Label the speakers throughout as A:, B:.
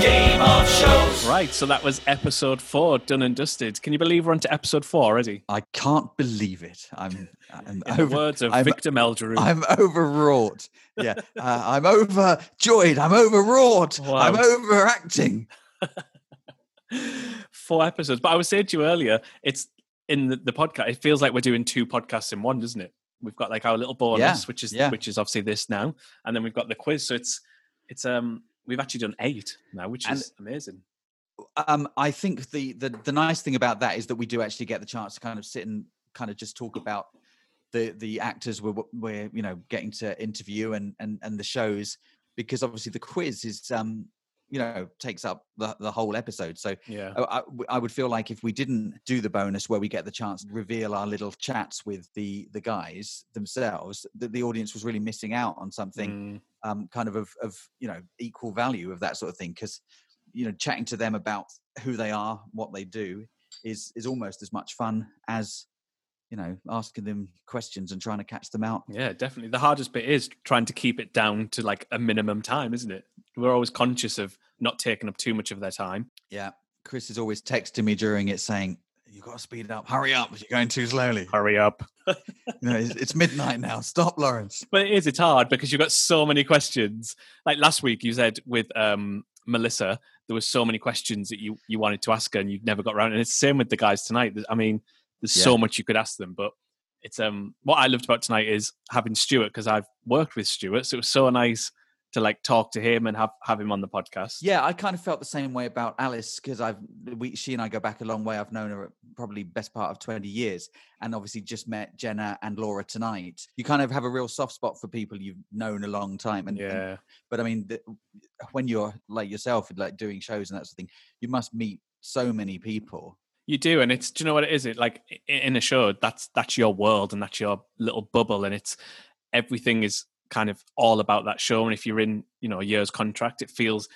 A: Game of Shows.
B: Right, so that was episode four done and dusted. Can you believe we're on to episode four already?
C: I can't believe it. I'm, I'm
B: In the words of
C: I'm,
B: Victor Meldrew.
C: I'm overwrought. Yeah, uh, I'm overjoyed. I'm overwrought.
B: Wow.
C: I'm overacting.
B: four episodes. But I was saying to you earlier, it's in the, the podcast. It feels like we're doing two podcasts in one, doesn't it? We've got like our little bonus,
C: Yeah,
B: which is
C: yeah.
B: which is obviously this now, and then we've got the quiz. So it's it's um we've actually done eight now, which
C: And-
B: is amazing.
C: Um, I think the, the the nice thing about that is that we do actually get the chance to kind of sit and kind of just talk about the the actors we're we're you know getting to interview and and and the shows because obviously the quiz is um you know takes up the, the whole episode so
B: Yeah.
C: I, I- I would feel like if we didn't do the bonus where we get the chance to reveal our little chats with the the guys themselves, that the audience was really missing out on something
B: Mm,
C: um, kind of, of of you know equal value of that sort of thing because you know chatting to them about who they are, what they do is is almost as much fun as you know asking them questions and trying to catch them out.
B: yeah, definitely. The hardest bit is trying to keep it down to like a minimum time, isn't it? We're always conscious of not taking up too much of their time.
C: Yeah, Chris is always texting me during it saying. You got to speed it up. Hurry up! You're going too slowly.
B: Hurry up.
C: You know, it's, it's midnight now. Stop, Laurence.
B: But it is, it's hard because you've got so many questions. Like last week, you said with um, Melissa, there were so many questions that you, you wanted to ask her and you'd never got around. And it's the same with the guys tonight. I mean, there's so much you could ask them. But it's um what I loved about tonight is having Stuart because I've worked with Stuart. So it was so nice to like talk to him and have, have him on the podcast.
C: Yeah, I kind of felt the same way about Alice because I've we she and I go back a long way. I've known her probably best part of twenty years, and obviously just met Jenna and Laura tonight. You kind of have a real soft spot for people you've known a long time, and, and-
B: Yeah.
C: but I mean, the, when you're like yourself, like doing shows and that sort of thing, you must meet so many people.
B: You do, and it's do you know what it is? It like in a show that's that's your world and that's your little bubble, and it's everything is kind of all about that show. And if you're in you know a year's contract, it feels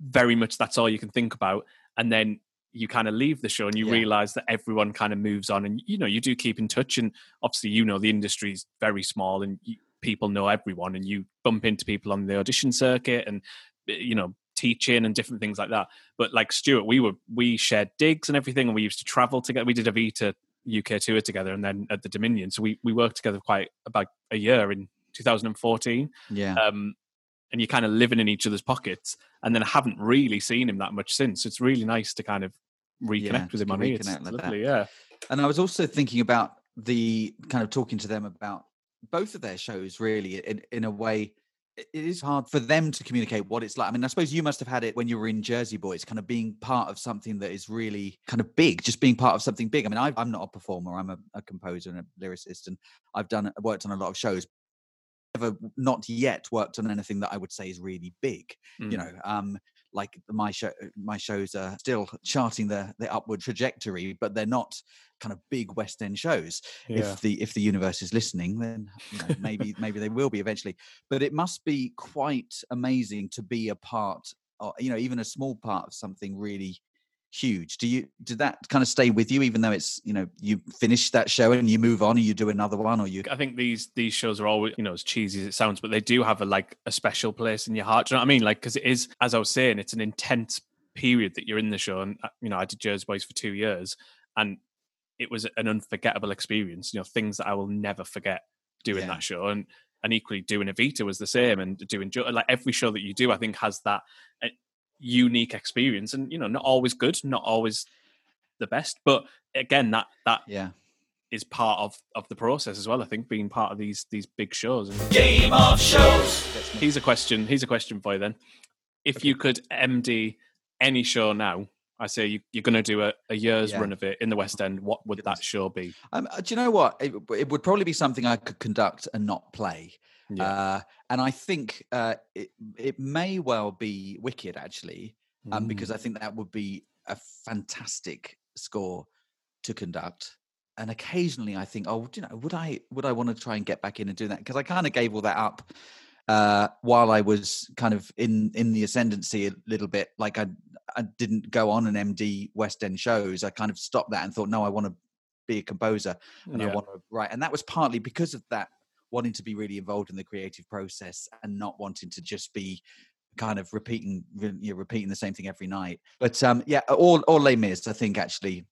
B: very much that's all you can think about, and then you kind of leave the show and you
C: Yeah.
B: realize that everyone kind of moves on, and you know you do keep in touch, and obviously you know the industry's very small and you, people know everyone, and you bump into people on the audition circuit and eh, you know teaching and different things like that but like Stuart, we were we shared digs and everything, and we used to travel together. We did Evita UK tour together, and then at the Dominion. So we we worked together quite about a year in 2014.
C: Yeah,
B: Um, and you're kind of living in each other's pockets, and then I haven't really seen him that much since. So it's really nice to kind of reconnect
C: Yeah,
B: with him on here.
C: Like that.
B: yeah.
C: and I was also thinking about the kind of talking to them about both of their shows. Really, in, in a way, it is hard for them to communicate what it's like. I mean, I suppose you must have had it when you were in Jersey Boys, kind of being part of something that is really kind of big, just being part of something big. I mean, I, I'm not a performer; I'm a, a composer and a lyricist, and I've done worked on a lot of shows. Never, not yet, worked on anything that I would say is really big. You
B: Mm.
C: know, um, like my show, my shows are still charting the the upward trajectory, but they're not kind of big West End shows
B: yeah.
C: if the if the universe is listening then you know, maybe maybe they will be eventually but it must be quite amazing to be a part or you know even a small part of something really huge do you did that kind of stay with you even though it's you know you finish that show and you move on and you do another one or you
B: I think these these shows are always, you know, as cheesy as it sounds, but they do have a like a special place in your heart. Do you know what I mean? Like, because it is, as I was saying, it's an intense period that you're in the show, and uh, you know, I did Jersey Boys for two years, and it was an unforgettable experience. You know, things that I will never forget doing
C: Yeah.
B: that show, and and equally doing Evita was the same, and doing like every show that you do, I think has that uh, unique experience, and you know, not always good, not always the best, but again, that that
C: Yeah.
B: is part of of the process as well. I think being part of these these big shows.
A: Game of shows.
B: here's a question. Here's a question for you then. If you could MD any show now, I say you, you're going to do a, a year's
C: Yeah.
B: run of it in the West End. What would that show be?
C: Um, uh, do you know what? It, it would probably be something I could conduct and not play.
B: Yeah.
C: Uh, and I think uh, it, it may well be Wicked, actually, um, because
B: Mm.
C: I think that would be a fantastic score to conduct. And occasionally, I think, oh, do you know, would I would I want to try and get back in and do that? Because I kind of gave all that up uh, while I was kind of in in the ascendancy a little bit. Like I I didn't go on an MD West End shows. I kind of stopped that and thought, no, I want to be a composer and I want to write. And that was partly because of that wanting to be really involved in the creative process and not wanting to just be kind of repeating you know, repeating the same thing every night. But um, yeah, all all Les Mis, I think actually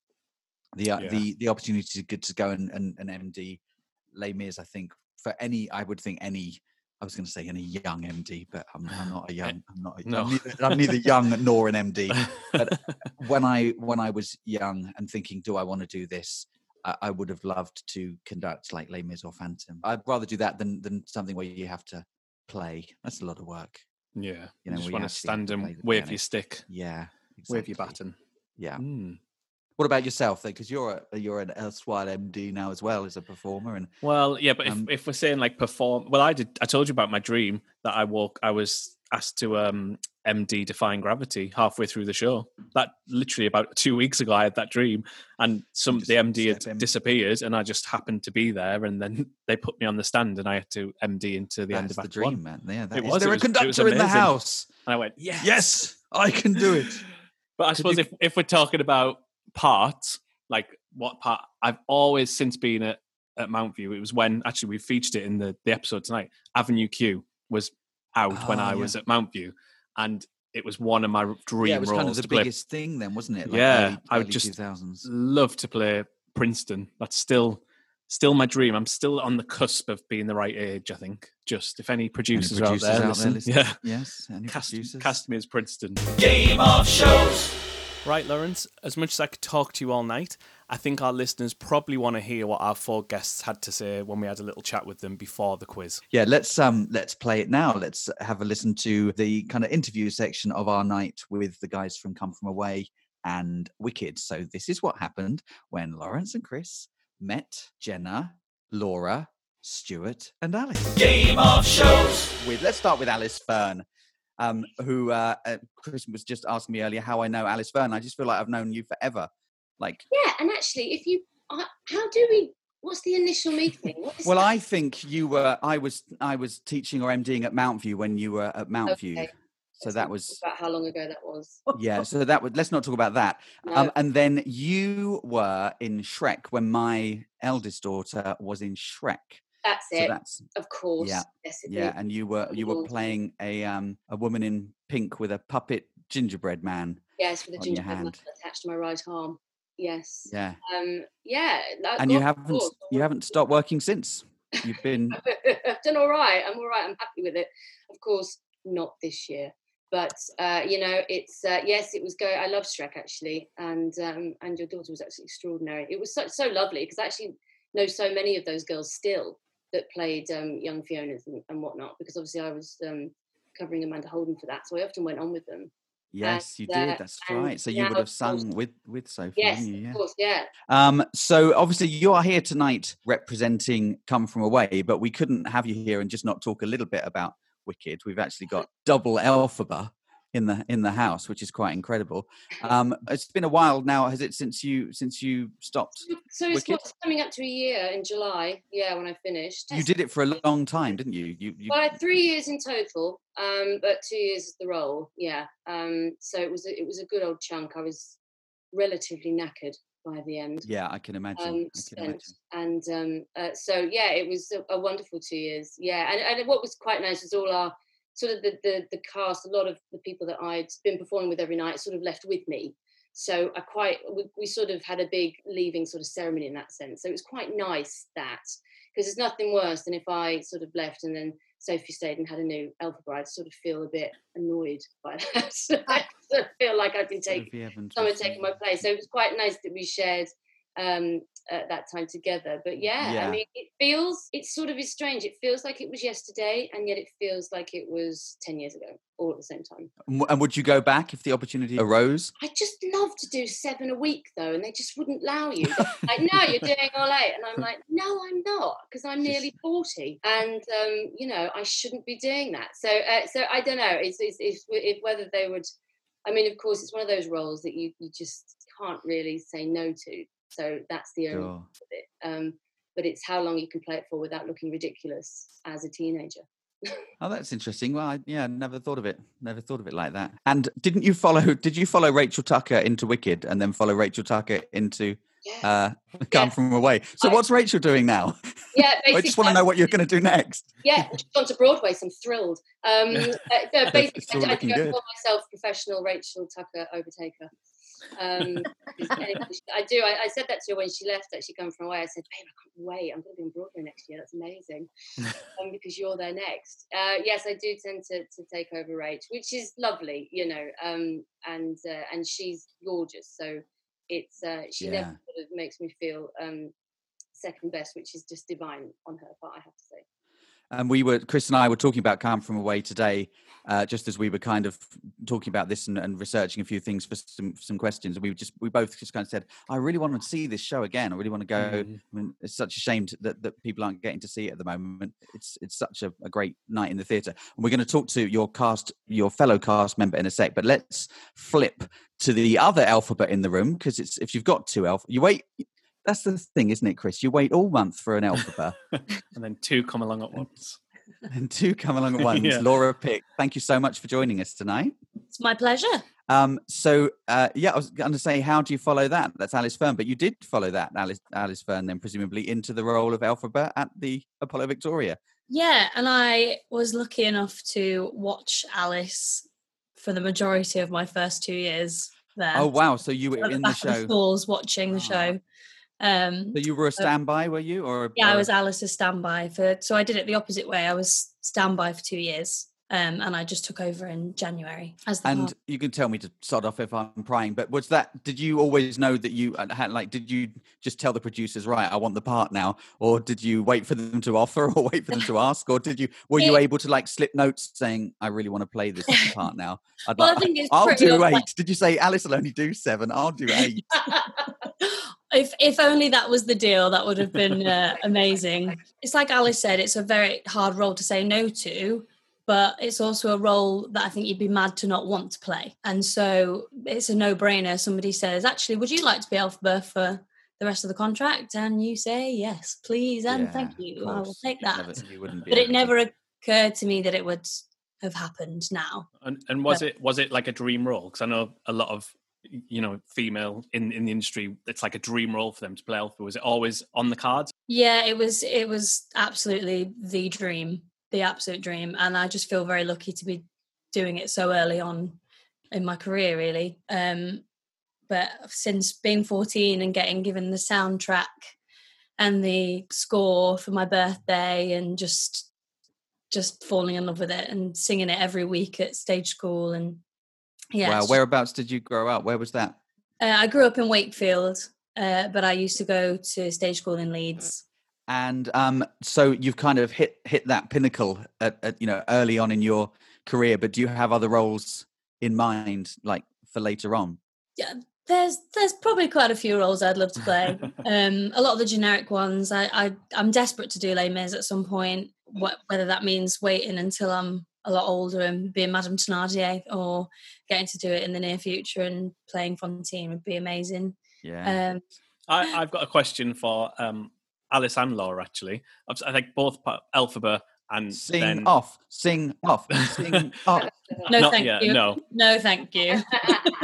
C: the uh,
B: Yeah.
C: the the opportunity to get to go and, and, and MD Les Mis, I think for any, I would think any. I was going to say any young MD, but I'm, I'm not a young. I'm not. A,
B: No.
C: I'm, neither, I'm neither young nor an MD. But when I when I was young and thinking, do I want to do this? I, I would have loved to conduct like Les Mis or Phantom. I'd rather do that than than something where you have to play. That's a lot of work.
B: yeah,
C: you
B: you
C: know,
B: just want to stand and wave your stick,
C: Yeah,
B: wave your baton.
C: Yeah.
B: Mm.
C: What about yourself, though? Because you're a, you're an erstwhile MD now as well as a performer, and
B: Well, yeah, but if,
C: Um,
B: if we're saying like perform, well, I did. I told you about my dream that I walk. I was asked to um MD Defying Gravity halfway through the show. That literally about two weeks ago, I had that dream, and some the MD had disappeared, and I just happened to be there, and then they put me on the stand, and I had to MD into the end of
C: the dream,
B: One.
C: man. Yeah, that
B: It
C: is
B: was,
C: there
B: it
C: a
B: was-
C: conductor in the house?
B: And I went, yes,
C: Yes, I can do it.
B: But I
C: Did
B: suppose
C: you-
B: if, if we're talking about parts, like what part, I've always since been at, at Mountview. It was when actually we featured it in the, the episode tonight. Avenue Q was out when
C: Oh,
B: I
C: yeah.
B: was at Mountview, and it was one of my dream
C: yeah, it was
B: roles
C: kind of the
B: to play.
C: biggest thing then, wasn't it?
B: Yeah,
C: early,
B: I would just
C: 2000s.
B: Love to play Princeton. That's still still my dream. I'm still on the cusp of being the right age. I think. Just if any
C: Any
B: producers, out there, listen,
C: listen?
B: yeah,
C: Yes, any
B: cast,
C: producers?
B: cast me as Princeton.
A: Game of shows.
D: Right, Laurence, as much as I could talk to you all night, I think our listeners probably want to hear what our four guests had to say when we had a little chat with them before the quiz.
C: Yeah, let's um let's play it now. Let's have a listen to the kind of interview section of our night with the guys from Come From Away and Wicked. So this is what happened when Laurence and Chris met Jenna, Laura, Stuart, and Alice.
A: Game of shows.
C: With let's start with Alice Fearn. Um, who uh, uh, Chris was just asking me earlier how I know Alice Fearn. I just feel like I've known you forever. Like,
E: Yeah, and actually, if you, uh, how do we? What's the initial meeting?
C: Well,
E: that?
C: I think you were. I was. I was teaching or MDing at Mountview when you were at
E: Mountview.
C: So
E: Let's
C: that was
E: about how long ago that was.
C: yeah. So that was. Let's not talk about that.
E: No.
C: Um, and then you were in Shrek when my eldest daughter was in Shrek.
E: that's
C: So
E: it.
C: that's
E: of course.
C: yeah,
E: Yes, it
C: yeah.
E: is.
C: And you were you were playing a um a woman in pink with a puppet gingerbread man.
E: yes, with a gingerbread man attached to my right arm. Yes.
C: Yeah.
E: Um. Yeah. that-
C: And you haven't you haven't stopped working since. You've been
E: I've done all right. I'm all right. I'm happy with it. Of course, not this year. But uh, you know, it's uh, yes, it was go. I love Shrek actually, and um, and your daughter was absolutely extraordinary. It was so so lovely because I actually know so many of those girls still that played um, young Fiona's and, and whatnot. Because obviously I was um, covering Amanda Holden for that, so I often went on with them.
C: Yes, you
E: uh,
C: did. That's right. So you would have sung with with Sophie.
E: Yes,
C: you? Yeah.
E: of course, yeah.
C: Um, so obviously you are here tonight representing Come From Away, but we couldn't have you here and just not talk a little bit about Wicked. We've actually got double Elphaba in the in the house, which is quite incredible. Um, it's been a while now, has it, since you since you stopped?
E: So it's
C: Wicked?
E: coming up to a year in July. Yeah, when I finished.
C: You did it for a long time, didn't you? You, you
E: Well, three years in total, um, but two years as the role. Yeah. Um, so it was a, it was a good old chunk. I was relatively knackered by the end.
C: yeah, I can imagine.
E: Um,
C: I can imagine.
E: and um, uh, so yeah, it was a, a wonderful two years. Yeah, and, and what was quite nice was all our sort of the, the the cast, a lot of the people that I'd been performing with every night, sort of left with me. So I quite we, we sort of had a big leaving sort of ceremony in that sense. So it was quite nice that because there's nothing worse than if I sort of left and then Sophie stayed and had a new Elphaba. I'd sort of feel a bit annoyed by that. I sort of feel like I've been
C: Evans
E: someone taking my place. So it was quite nice that we shared um at that time together but yeah,
C: Yeah.
E: i mean it feels it sort of is strange it feels like it was yesterday and yet it feels like it was 10 years ago all at the same time
C: And would you go back if the opportunity arose?
E: i just love to do seven a week though and they just wouldn't allow you like no you're doing all eight and i'm like no i'm not because i'm nearly 40 and um you know i shouldn't be doing that so uh, so i don't know it's, it's, it's if whether they would i mean of course it's one of those roles that you you just can't really say no to so that's the only
C: Sure.
E: of it. Um, but it's how long you can play it for without looking ridiculous as a teenager.
C: Oh, that's interesting. Well, I, yeah, never thought of it. Never thought of it like that. And didn't you follow? Did you follow Rachel Tucker into Wicked, and then follow Rachel Tucker into uh, Come From Away? So what's Rachel doing now?
E: Yeah,
C: I just want to know what you're going to do next.
E: yeah, she's gone to Broadway, so I'm thrilled. Um, uh, no, basically, I, I do call myself professional Rachel Tucker Overtaker. Um, I do. I, I said that to her when she left. Actually, come from away. I said, "Babe, I can't wait. I'm going to be on Broadway next year. That's amazing." um, because you're there next. Uh, yes, I do tend to, to take over Rach, which is lovely, you know. Um, and uh, and she's gorgeous, so it's uh, she
C: Yeah.
E: never sort of makes me feel um, second best, which is just divine on her part. I have to say.
C: And we were, Chris and I were talking about Come From Away today, uh, just as we were kind of talking about this and, and researching a few things for some some questions. We just we both just kind of said, I really want to see this show again. I really want to go.
B: Mm.
C: I mean, it's such a shame to- that, that people aren't getting to see it at the moment. It's it's such a, a great night in the theatre. And we're going to talk to your cast, your fellow cast member in a sec. But let's flip to the other Elphaba in the room because it's if you've got two alpha, you wait. That's the thing, isn't it, Chris? You wait all month for an Elphaba.
B: and then two come along at once.
C: And two come along at once.
B: Yeah.
C: Laura Pick, thank you so much for joining us tonight.
F: It's my pleasure.
C: Um, so uh, yeah, I was going to say, how do you follow that? That's Alice Fearn, but you did follow that, Alice Alice Fearn, then presumably into the role of Elphaba at the Apollo Victoria.
F: Yeah, and I was lucky enough to watch Alice for the majority of my first two years there.
C: Oh wow! So you were
F: At
C: in the
F: back of
C: show. Ah.
F: stalls watching the show. Um,
C: So you were a standby, were you? Or
F: yeah, I was Alice's standby for. So I did it the opposite way. I was standby for two years, um, and I just took over in January as the
C: And
F: part.
C: you can tell me to sod off if I'm prying, but was that? Did you always know that you had like? Did you just tell the producers, right? I want the part now, or did you wait for them to offer, or wait for them to ask, or did you? Were you able to like slip notes saying, "I really want to play this part now"? I'd
F: Well, I
C: like,
F: think it's
C: I'll do eight.
F: like-
C: Did you say Alice will only do seven? I'll do eight.
F: if if only that was the deal, that would have been uh, amazing. It's like Alice said, it's a very hard role to say no to, but it's also a role that I think you'd be mad to not want to play. And so it's a no-brainer. Somebody says, "Actually, would you like to be Elphaba for the rest of the contract?" And you say, "Yes, please, and thank you. I will take
C: You'd
F: that."
C: never- you wouldn't be
F: but
C: able
F: it
C: to.
F: never occurred to me that it would have happened now.
B: And and was
F: Yeah.
B: it was it like a dream role? Because I know a lot of you know female in in the industry. It's like a dream role for them to play Alpha. Was it always on the cards?
F: Yeah, it was it was absolutely the dream, the absolute dream, and I just feel very lucky to be doing it so early on in my career, really. Um, but since being 14 and getting given the soundtrack and the score for my birthday and just just falling in love with it and singing it every week at stage school and yeah
C: wow. Whereabouts did you grow up? Where was that?
F: uh, I grew up in Wakefield uh, but I used to go to stage school in Leeds
C: And um, so you've kind of hit hit that pinnacle at, at you know early on in your career. But do you have other roles in mind, like for later on?
F: yeah, there's there's probably quite a few roles I'd love to play. um, a lot of the generic ones. I, I I'm desperate to do Les Mis at some point. Whether that means waiting until I'm a lot older and being Madame Thenardier, or getting to do it in the near future and playing Fontaine would be amazing.
C: Yeah.
F: Um,
B: I, I've got a question for um, Alice and Laura. Actually, I've- think both pa- Elphaba and
C: Sing
B: then
C: off, sing off, sing off.
F: no,
B: Not
F: thank
B: yet,
F: you.
B: no.
F: no, thank you.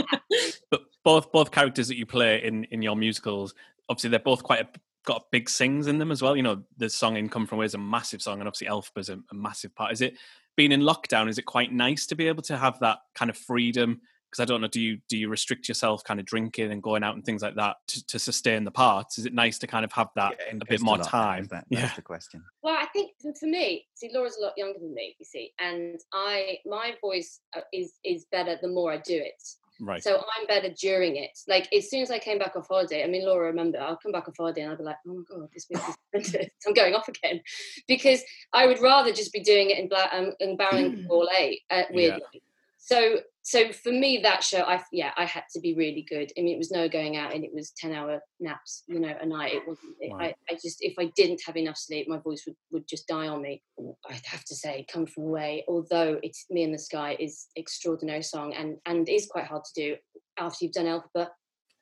B: but both both characters that you play in in your musicals, obviously they're both quite a, got big sings in them as well. You know, the song "In Come From Away" is a massive song, and obviously Elphaba's a, a massive part. Is it being in lockdown, is it quite nice to be able to have that kind of freedom? Because I don't know, do you do you restrict yourself kind of drinking and going out and things like that to, to sustain the parts? Is it nice to kind of have that a bit
C: Pissed
B: more
C: lot,
B: time?
C: That,
B: yeah.
C: The question.
E: Well, I think for- for me, see, Laura's a lot younger than me, you see, and I my voice uh, is is better the more I do it.
B: Right.
E: So I'm better during it. Like as soon as I came back off holiday, I mean, Laura, remember, I'll come back off holiday and I'll be like, oh my god, this is. I'm going off again, because I would rather just be doing it in Bla- um, in Barron Hall Eight, uh, weirdly. So so for me, that show, I yeah, I had to be really good. I mean, it was no going out, and it was ten hour naps, you know, a night. It wasn't. It,
B: Wow.
E: I, I just if I didn't have enough sleep, my voice would, would just die on me. I'd have to say, "Come From Away," although it's "Me and the Sky" is extraordinary song and and is quite hard to do after you've done Elphaba.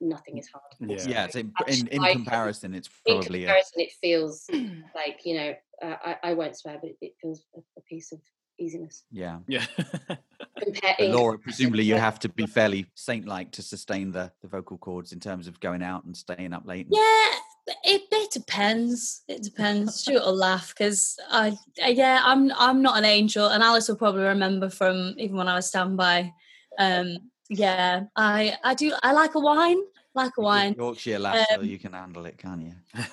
E: Nothing is hard. It's
C: Yeah, so in, in, in
E: like-
C: comparison, it's
E: in
C: probably a,
E: comparison, it feels like you know. Uh, I, I won't swear, but it feels a, a piece of easiness.
C: yeah.
B: Yeah.
E: Compare,
C: Laura, presumably you have to be fairly saint-like to sustain the, the vocal cords in terms of going out and staying up late. and-
F: Yeah, it, it depends. It depends. Shoot or laugh, because I, I- yeah, I'm I'm not an angel, and Alice will probably remember from even when I was standby. Um, yeah, I I do. I like a wine. Like a wine.
C: Yorkshire lass, so
F: Um,
C: you can handle it, can't you?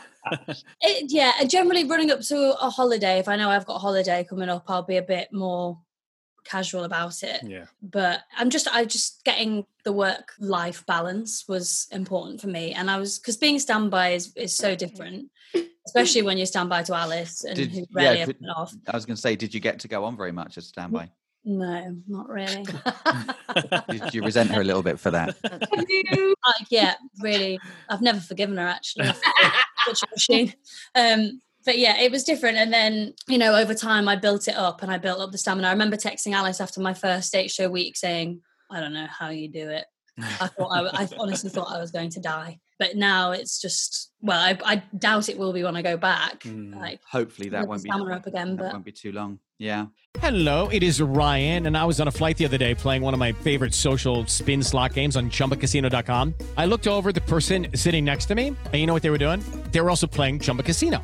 F: It, yeah, generally running up to a holiday, if I know I've got a holiday coming up, I'll be a bit more casual about it.
B: Yeah.
F: But I'm just, I just getting the work life balance was important for me, and I was because being standby is is so different, especially when you're standby to Alice and
C: Did-
F: who's
C: yeah,
F: rarely
C: did-
F: ever off.
C: I was going to say, did you get to go on very much as standby?
F: No, not really.
C: Did you resent her a little bit for that?
F: Uh, yeah, really. I've never forgiven her actually. Machine. Um, but yeah, it was different. And then, you know, over time I built it up and I built up the stamina. I remember texting Alice after my first stage show week saying, I don't know how you do it. I thought I, I honestly thought I was going to die. But now it's just well, I, I doubt it will be when I go back. Hmm. Like
C: Hopefully that won't be
F: stamina up again.
C: that
F: But
C: won't be too long. Yeah.
G: Hello, it is Ryan, and I was on a flight the other day playing one of my favorite social spin slot games on chumbacasino.com. I looked over at the person sitting next to me, and you know what they were doing? They were also playing Chumba Casino.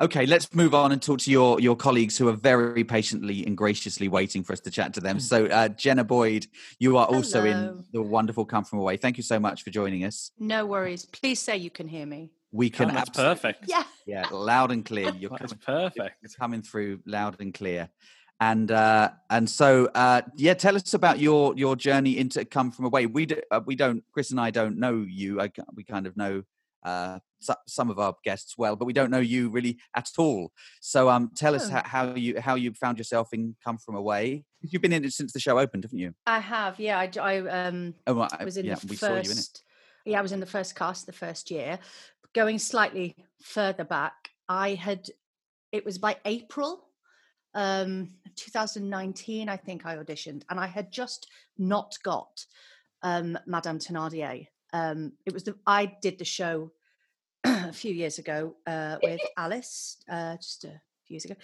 C: Okay, let's move on and talk to your your colleagues who are very patiently and graciously waiting for us to chat to them. So, uh, Jenna Boyd, you are also in the wonderful Come From Away. Thank you so much for joining us.
H: No worries. Please say you can hear me.
C: We can
B: Oh, that's
C: absolutely-
B: perfect.
H: Yeah.
C: Yeah, loud and clear. You're
B: That's
C: coming,
B: perfect.
C: It's coming through loud and clear. And uh, and so uh, yeah, tell us about your your journey into Come From Away. We do, uh, we don't. Chris and I don't know you. I, we kind of know uh, so, some of our guests well, but we don't know you really at all. So um, tell us
H: Oh.
C: how, how you how you found yourself in Come From Away. You've been in it since the show opened, haven't you?
H: I have, yeah. I, I, um,
C: Oh, I-
H: was in
C: yeah,
H: the
C: we
H: first.
C: saw you in it.
H: Yeah, I was in the first cast the first year. Going slightly further back, I had. It was by April, um, 2019. I think I auditioned, and I had just not got um, Madame Thenardier. Um, it was the I did the show a few years ago uh, with Alice, uh, just a few years ago,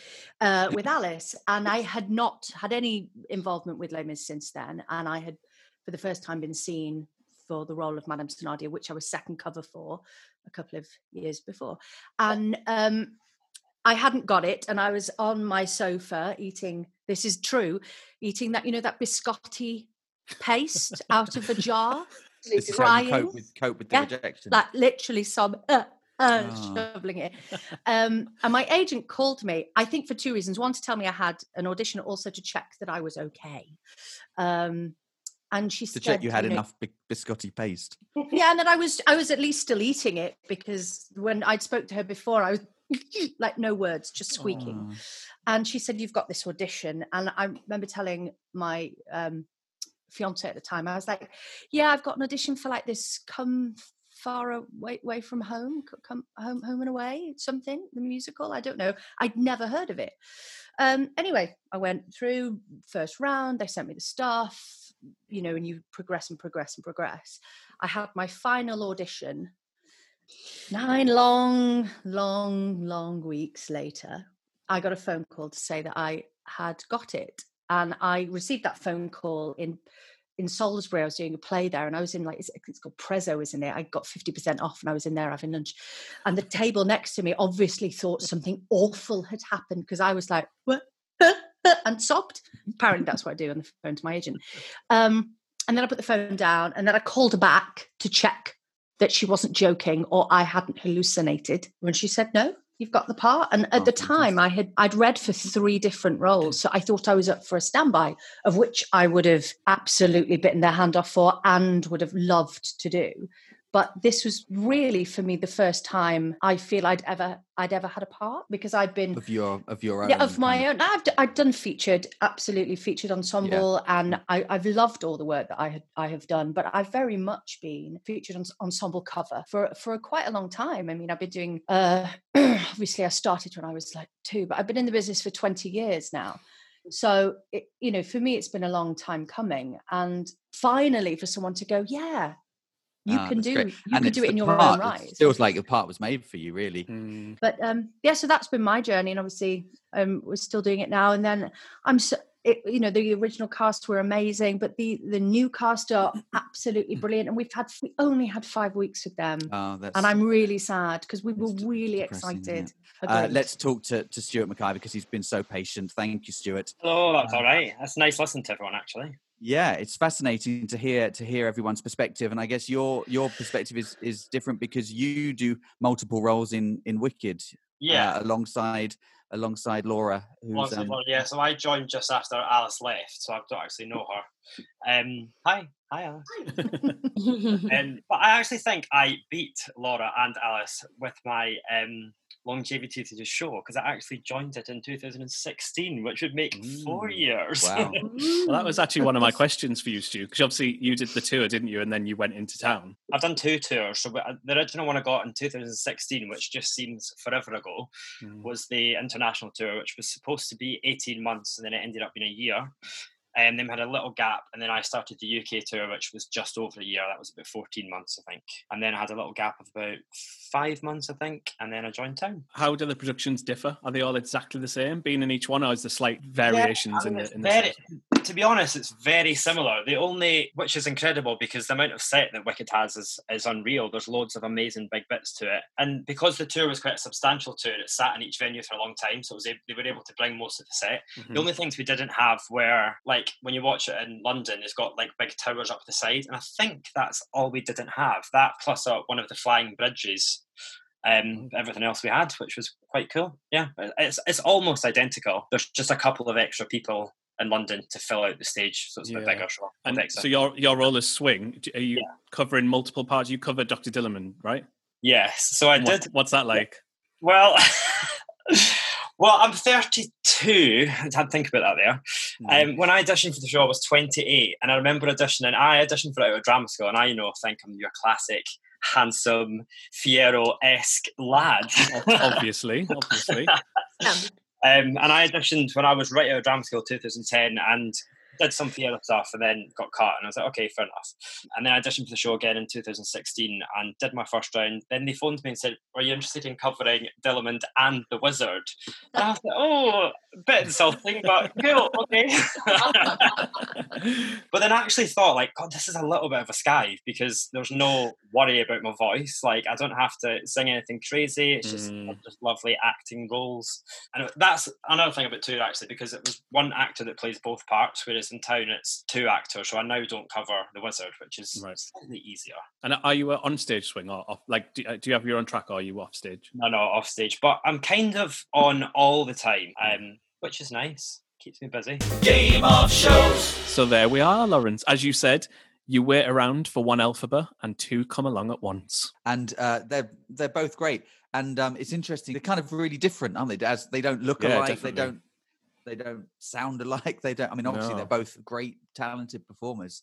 H: uh, with Alice, and I had not had any involvement with Les Mis since then, and I had, for the first time, been seen for the role of Madame Thenardier, which I was second cover for a couple of years before, and um, I hadn't got it, and I was on my sofa eating. This is true, eating that you know that biscotti paste out of a jar,
C: This is how you cope with cope with the
H: yeah,
C: rejection.
H: like literally sob, uh, uh,
C: Ah.
H: shoveling it. Um, and my agent called me, I think for two reasons. One, to tell me I had an audition, also to check that I was okay. Um, and she
C: to
H: said,
C: check you had
H: know,
C: enough biscotti paste.
H: yeah, and that I was I was at least still eating it because when I'd spoke to her before, I was like no words, just squeaking.
C: Oh.
H: And she said, "You've got this audition." And I remember telling my um, fiance at the time, I was like, "Yeah, I've got an audition for like this come far away, away from home, come home, home and away, something the musical. I don't know. I'd never heard of it." Um, anyway, I went through first round. They sent me the stuff, you know, and you progress and progress and progress. I had my final audition Nine long, long, long weeks later, I got a phone call to say that I had got it. And I received that phone call in in Salisbury. I was doing a play there, and I was in like it's, it's called Prezzo, isn't it? I got fifty percent off, and I was in there having lunch. And the table next to me obviously thought something awful had happened because I was like, "What?" and sobbed. Apparently, that's what I do on the phone to my agent. Um, and then I put the phone down, and then I called her back to check that she wasn't joking or I hadn't hallucinated. When she said no, you've got the part. And at
C: Oh,
H: the time, I had I'd read for three different roles, so I thought I was up for a standby, of which I would have absolutely bitten their hand off for and would have loved to do. But this was really for me the first time I feel I'd ever I'd ever had a part because I'd been
C: Of your of your own.
H: yeah, of my own. I've, I've done featured, absolutely featured ensemble, and I, I've loved all the work that I had I have done. But I've very much been featured on ensemble cover for for quite a long time. I mean, I've been doing. Uh, obviously, I started when I was like two, but I've been in the business for twenty years now. So it, you know, for me, it's been a long time coming, and finally, for someone to go, yeah. You
C: Ah,
H: can do
C: great.
H: you
C: And
H: can do it in your
C: part
H: own
C: that
H: right.
C: Feels like the part was made for you, really.
D: Mm.
H: but um yeah so that's been my journey and obviously um we're still doing it now and then i'm so it, you know the original cast were amazing but the the new cast are absolutely brilliant and we've had we only had five weeks with them
C: Oh, that's
H: and i'm really sad because we were really excited for
C: Uh, let's talk to, to Stuart McIver because he's been so patient. Thank you, Stuart.
I: Oh, that's all right. That's nice listening to everyone, actually.
C: Yeah, it's fascinating to hear to hear everyone's perspective, and I guess your your perspective is is different because you do multiple roles in in Wicked.
I: Yeah.
C: uh, alongside alongside Laura, who's
I: Honestly,
C: um,
I: yeah, so I joined just after Alice left, so I don't actually know her. Um, hi, hi, Alice. um, but I actually think I beat Laura and Alice with my um, longevity to the show because I actually joined it in 2016, which would make four years.
D: Well, that was actually one of my questions for you, Stu, because obviously you did the tour, didn't you? And then you went into town.
I: I've done two tours. So uh, the original one I got in 2016, which just seems forever ago, was the international tour, which was supposed to be 18 months, and then it ended up being a year. And then we had a little gap, and then I started the UK tour, which was just over a year. That was about 14 months, I think. And then I had a little gap of about five months, I think, and then I joined town.
D: How do the productions differ? Are they all exactly the same, being in each one, or is there slight variations
I: Yeah, I mean,
D: in the in the
I: very, to be honest, it's very similar. The only, which is incredible because the amount of set that Wicked has is, is unreal. There's loads of amazing big bits to it, and because the tour was quite a substantial tour, it sat in each venue for a long time, so it was they were able to bring most of the set.
D: Mhm.
I: The only things we didn't have were like when you watch it in London, it's got like big towers up the side, and I think that's all we didn't have. That plus uh, one of the flying bridges. Um, everything else we had, which was quite cool. Yeah, it's it's almost identical. There's just a couple of extra people in London to fill out the stage, so it's a
D: Yeah.
I: bigger. So,
D: And
I: extra.
D: so your your role is swing. Are you covering multiple parts? You cover Doctor Dillamond, right?
I: yes, so I
D: And what-
I: did.
D: What's that like?
I: Well, well, I'm 32. I had to think about that there.
D: Mm-hmm.
I: Um, when I auditioned for the show, I was 28, and I remember auditioning. I auditioned for it at a drama school, and I, you know, think I'm your classic handsome Fiyero esque lad.
D: obviously, obviously.
I: Um, and I auditioned when I was right out of drama school, 2010, and did some Fiyero stuff, and then got cut. And I was like, okay, fair enough. And then I auditioned for the show again in 2016, and did my first round. Then they phoned me and said, "Are you interested in covering Dillamond and the Wizard?" And I was like, "Oh, bit insulting, but cool, okay." but then I actually thought, like, God, this is a little bit of a skive because there's no worry about my voice. Like, I don't have to sing anything crazy. It's just,
D: Mm.
I: just lovely acting roles. And that's another thing about tour, actually, because it was one actor that plays both parts, whereas in town it's two actors. So I now don't cover the wizard, which is slightly easier.
D: And are you on stage swing or off? Like, do, uh, do you have your own track or are you off stage?
I: No, no, off stage. But I'm kind of on all the time, um, which is nice. Keeps me busy.
A: Game of shows.
D: So there we are, Laurence. As you said, you wait around for one Elphaba and two come along at once.
C: and uh, they're they're both great. And um, it's interesting. They're kind of really different, aren't they? As they don't look
D: Yeah,
C: alike,
D: definitely.
C: they don't they don't sound alike. They don't. I mean, obviously
D: No.
C: they're both great, talented performers.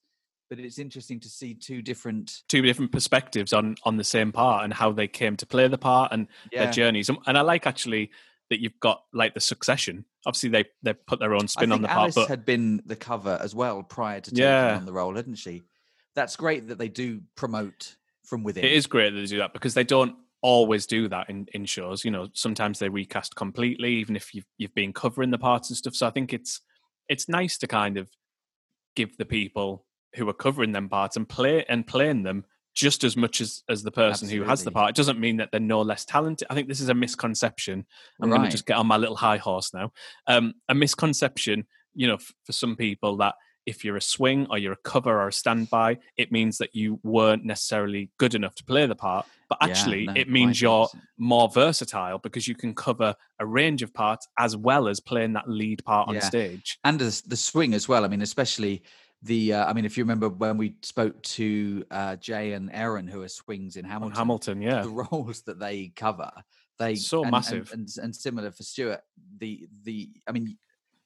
C: But it's interesting to see two different.
D: Two different perspectives on on the same part and how they came to play the part and
C: Yeah.
D: their journeys. And, and I like actually that you've got like the succession. Obviously, they they put their own spin on the part,
C: Alice
D: but
C: had been the cover as well prior to taking
D: Yeah.
C: on the role, hadn't she? That's great that they do promote from within.
B: It is great that they do that because they don't always do that in, in shows. You know, sometimes they recast completely, even if you've you've been covering the parts and stuff. So I think it's it's nice to kind of give the people who are covering them parts and play and playing them just as much as as the person who has the part. It doesn't mean that they're no less talented. I think this is a misconception. I'm going to just get on my little high horse now. Um, a misconception, you know, f- for some people that if you're a swing or you're a cover or a standby, it means that you weren't necessarily good enough to play the part. But
C: Yeah,
B: actually,
C: no,
B: it means you're more versatile because you can cover a range of parts as well as playing that lead part on
C: Yeah.
B: stage.
C: and the, the swing as well. I mean, especially the. Uh, I mean, if you remember when we spoke to uh, Jay and Aaron, who are swings in Hamilton,
B: Hamilton, yeah.
C: the roles that they cover, they
B: So
C: and, and-
B: massive.
C: and, and similar for Stuart. The the I mean,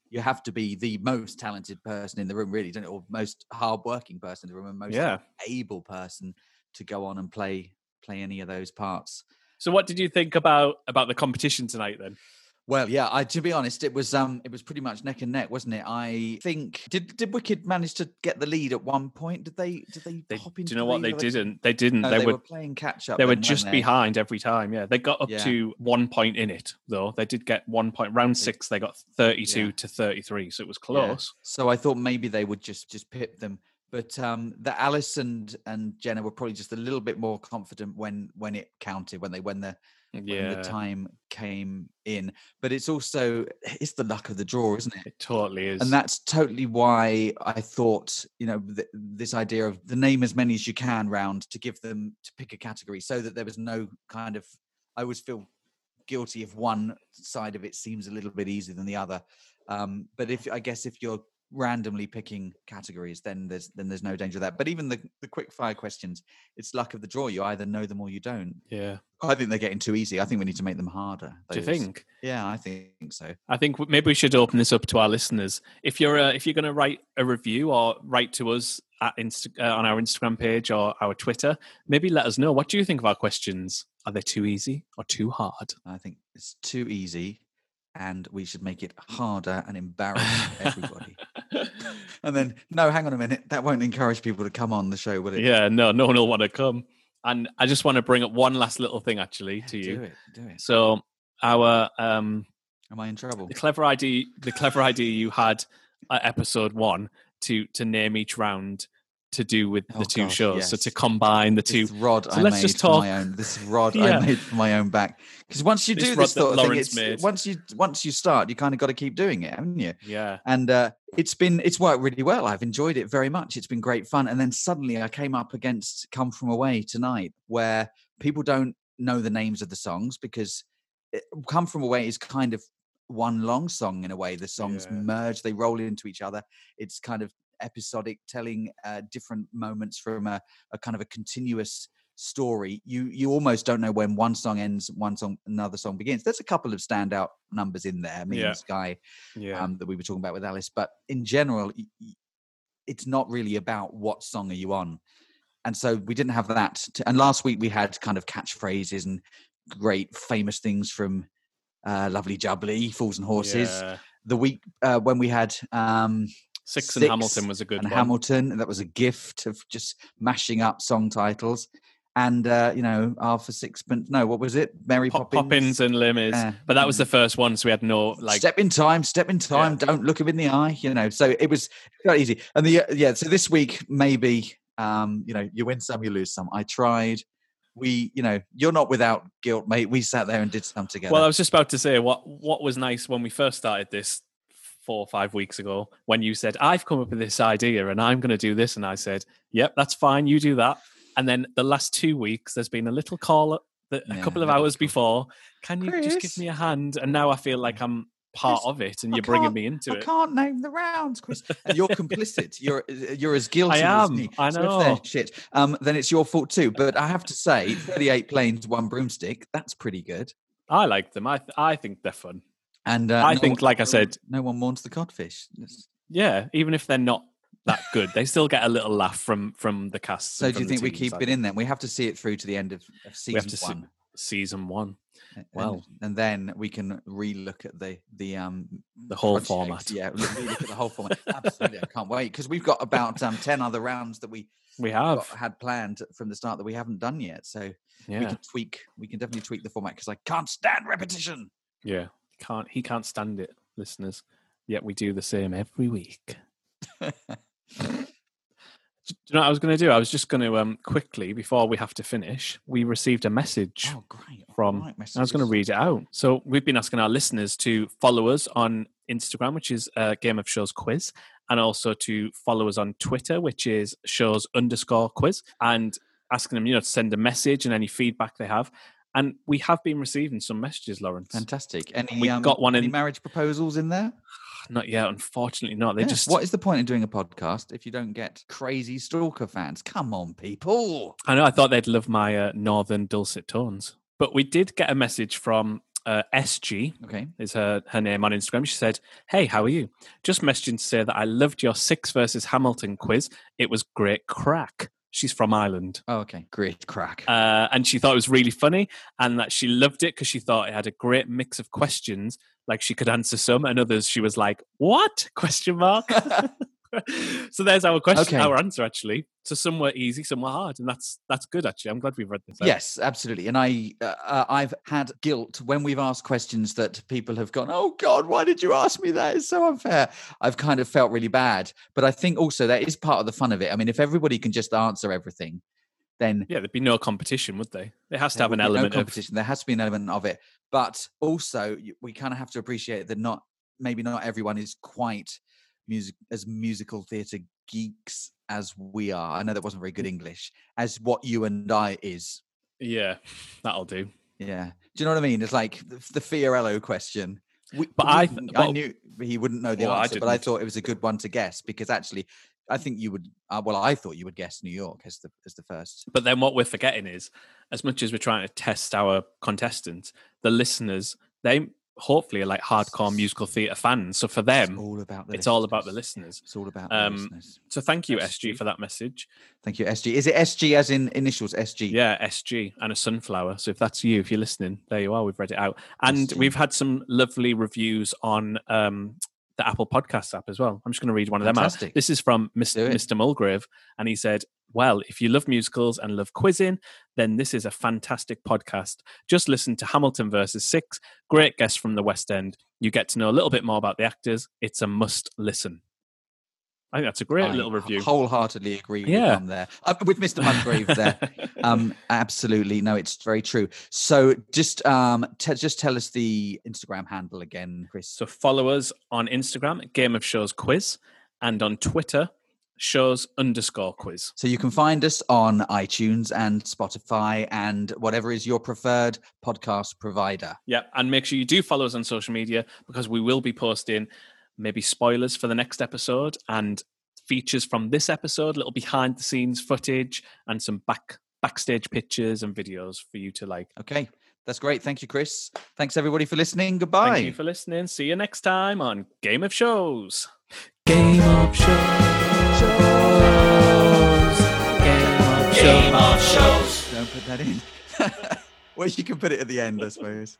C: you have to be the most talented person in the room, really, don't it? Or most hardworking person in the room, and most
B: Yeah.
C: able person to go on and play play any of those parts.
B: So, what did you think about about the competition tonight then?
C: Well, yeah. I to be honest, it was um, it was pretty much neck and neck, wasn't it? I think did did Wicked manage to get the lead at one point? Did they did they,
B: They, do you know what they didn't? They didn't.
C: No,
B: they,
C: they
B: were,
C: were playing catch up
B: They were
C: then,
B: just behind every time. Yeah, they got up
C: Yeah.
B: to one point in it though. They did get one point. Round six, they got thirty-two
C: Yeah.
B: to thirty-three, so it was
C: Yeah.
B: close.
C: So I thought maybe they would just just pip them, but um, that Alice and and Jenna were probably just a little bit more confident when when it counted when they when the when
B: Yeah.
C: the time came in. But it's also it's the luck of the draw, isn't it?
B: It totally is.
C: And that's totally why I thought, you know, th- this idea of the name as many as you can round to give them to pick a category so that there was no kind of, I always feel guilty if one side of it seems a little bit easier than the other. Um, but if I guess if you're randomly picking categories, then there's then there's no danger of that. But even the, the quick fire questions, it's luck of the draw. You either know them or you don't.
B: yeah.
C: I think they're getting too easy. I think we need to make them harder.
B: Do you think?
C: Yeah, I think so.
B: I think maybe we should open this up to our listeners. If you're uh, if you're going to write a review or write to us at Insta- uh, on our Instagram page or our Twitter, maybe let us know what do you think of our questions. Are they too easy or too hard?
C: I think it's too easy, and we should make it harder and embarrass everybody. and then, no, hang on a minute. That won't encourage people to come on the show, will it?
B: Yeah, no, no one will want to come. And I just want to bring up one last little thing actually to you.
C: Do it. Do it.
B: So our um
C: Am I in trouble?
B: the clever idea the clever idea you had at episode one to to name each round to do with the two
C: gosh,
B: shows. So to combine the two
C: rod
B: So
C: I
B: let's
C: made
B: just talk.
C: my own. This rod
B: Yeah.
C: I made for my own back. Because once you
B: This
C: do this sort of thing, it's,
B: made.
C: once you once you start, you kind of got to keep doing it, haven't you?
B: Yeah.
C: and uh, it's been it's worked really well. I've enjoyed it very much. It's been great fun. And then suddenly I came up against "Come From Away" tonight, where people don't know the names of the songs because it, "Come From Away" is kind of one long song in a way. The songs
B: Yeah.
C: merge, they roll into each other. It's kind of episodic, telling uh, different moments from a, a kind of a continuous story. You you almost don't know when one song ends, one song another song begins. There's a couple of standout numbers in there. Me
B: Yeah.
C: and Sky
B: Yeah.
C: um, that we were talking about with Alice. But in general, it's not really about what song are you on. And so we didn't have that. To, and last week we had kind of catchphrases and great famous things from uh, Lovely Jubbly, Fools and Horses.
B: Yeah.
C: The week uh, when we had um,
B: Six and Hamilton was a good
C: and
B: one.
C: Hamilton, that was a gift of just mashing up song titles. And uh, you know, R for Sixpence. No, what was it? Mary
B: Pop-
C: Poppins.
B: Poppins and Limmers.
C: Yeah.
B: But that was the first one, so we had no like
C: step in time, step in time. Don't look him in the eye. You know, so it was quite easy. And the uh, yeah, so this week maybe um, you know you win some, you lose some. I tried. We, you know, you're not without guilt, mate. We sat there and did some together.
B: Well, I was just about to say what what was nice when we first started this four or five weeks ago when you said I've come up with this idea and I'm going to do this, and I said, "Yep, that's fine. You do that." And then the last two weeks, there's been a little call that a
C: Yeah,
B: couple of hours before. Can you just give me a hand? And now I feel like I'm part
C: Chris,
B: of it, and
C: I
B: you're bringing me into
C: I
B: it.
C: I can't name the rounds, Chris. And you're complicit. You're you're as guilty as
B: am,
C: me.
B: I
C: So
B: know.
C: shit. Um, then it's your fault too. But I have to say, 38 planes, one broomstick. That's pretty good.
B: I like them. I th- I think they're fun.
C: And uh,
B: I
C: no
B: think,
C: one-
B: like I said-
C: no one mourns the codfish.
B: Yeah, even if they're not that good, they still get a little laugh from from the cast.
C: So do you think we keep it in then? We have to see it through to the end of, of
B: We
C: season
B: have to see,
C: one.
B: season one. Well,
C: and then we can relook at the the um
B: The whole
C: project.
B: format.
C: Yeah, look- relook at the whole format. Absolutely, I can't wait because we've got about um ten other rounds that we
B: we have.
C: got- had planned from the start that we haven't done yet. So
B: yeah.
C: we can tweak. We can definitely tweak the format because I can't stand repetition.
B: Yeah. Can't he can't stand it, listeners. Yet we do the same every week. Do you know what I was going to do? I was just going to um quickly before we have to finish. We received a message
C: Oh, great!
B: from.
C: Right,
B: I was going to read it out. So we've been asking our listeners to follow us on Instagram, which is uh, Game of Shows Quiz, and also to follow us on Twitter, which is Shows underscore Quiz, and asking them, you know, to send a message and any feedback they have. And we have been receiving some messages, Laurence.
C: Fantastic. Any
B: we
C: um,
B: got one
C: any
B: in-
C: marriage proposals in there?
B: Not yet, unfortunately, not. They
C: Yeah,
B: just
C: What is the point of doing a podcast if you don't get crazy stalker fans? Come on, people.
B: I know. I thought they'd love my uh, northern dulcet tones, but we did get a message from uh, SG.
C: Okay.
B: is her her name on Instagram. She said, "Hey, how are you? Just messaging to say that I loved your six versus Hamilton quiz. It was great crack." She's from Ireland.
C: Oh, okay. Great crack.
B: Uh, and she thought it was really funny and that she loved it because she thought it had a great mix of questions like she could answer some and others she was like what question mark so there's our question
C: Okay.
B: our answer actually so some were easy some were hard and that's that's good actually i'm glad we've read this out.
C: Yes, absolutely. And I, uh, uh, I've had guilt when we've asked questions that people have gone, "Oh God, why did you ask me that? It's so unfair." I've kind of felt really bad, but I think also that is part of the fun of it. I mean, if everybody can just answer everything, then
B: yeah there'd be no competition would they there has to have an
C: be no
B: element of
C: competition. There has to be an element of it, but also we kind of have to appreciate that not maybe not everyone is quite music as musical theatre geeks as we are. I know that wasn't very good English, as what you and I is.
B: yeah that'll do
C: Yeah. Do you know what I mean? It's like the, the Fiorello question. We,
B: But I th-
C: I
B: well-
C: knew he wouldn't know the
B: Well, I
C: answer, but I thought it was a good one to guess because actually, I think you would. Uh, well, I thought you would guess New York as the as the first.
B: But then what we're forgetting is, as much as we're trying to test our contestants, the listeners, they hopefully are like hardcore musical theatre fans. So for them,
C: all about the
B: it's all about the listeners.
C: It's all about the
B: Um,
C: listeners.
B: so thank you, SG, for that message.
C: Thank you, SG. Is it SG as in initials? SG.
B: Yeah, SG and a sunflower. So if that's you, if you're listening, there you are. We've read it out, and
C: SG.
B: we've had some lovely reviews on um, the Apple Podcast app as well. I'm just going to read one of them out. This is from Mr. Mr. Mulgrave, and he said, "Well, if you love musicals and love quizzing, then this is a fantastic podcast. Just listen to Hamilton versus Six. Great guests from the West End. You get to know a little bit more about the actors. It's a must listen." I think that's a great
C: I
B: little review.
C: Wholeheartedly agree with
B: Yeah.
C: him there. Uh, with Mr. Musgrave there. um, absolutely. No, it's very true. So just um, te- just tell us the Instagram handle again, Chris.
B: So follow us on Instagram, Game of Shows Quiz, and on Twitter, Shows underscore Quiz.
C: So you can find us on iTunes and Spotify and whatever is your preferred podcast provider.
B: Yeah, and make sure you do follow us on social media because we will be posting maybe spoilers for the next episode and features from this episode, little behind the scenes footage, and some back backstage pictures and videos for you to like.
C: Okay, that's great. Thank you, Chris. Thanks everybody for listening. Goodbye.
B: Thank you for listening. See you next time on Game of Shows. Game of Shows. Game
A: Game of Shows.
C: Don't put that in. well, you can put it at the end, I suppose.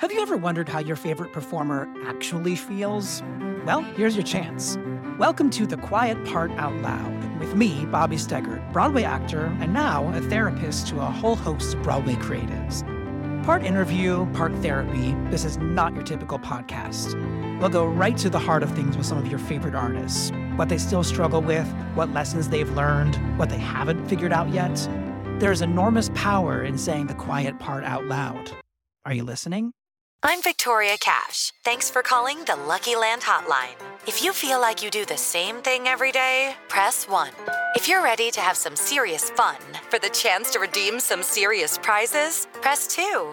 J: Have you ever wondered how your favorite performer actually feels? Well, here's your chance. Welcome to The Quiet Part Out Loud with me, Bobby Steggert, Broadway actor and now a therapist to a whole host of Broadway creatives. Part interview, part therapy, this is not your typical podcast. We'll go right to the heart of things with some of your favorite artists what they still struggle with, what lessons they've learned, what they haven't figured out yet. There's enormous power in saying the quiet part out loud. Are you listening?
K: I'm Victoria Cash. Thanks for calling the Lucky Land Hotline. If you feel like you do the same thing every day, press 1. If you're ready to have some serious fun for the chance to redeem some serious prizes, press 2.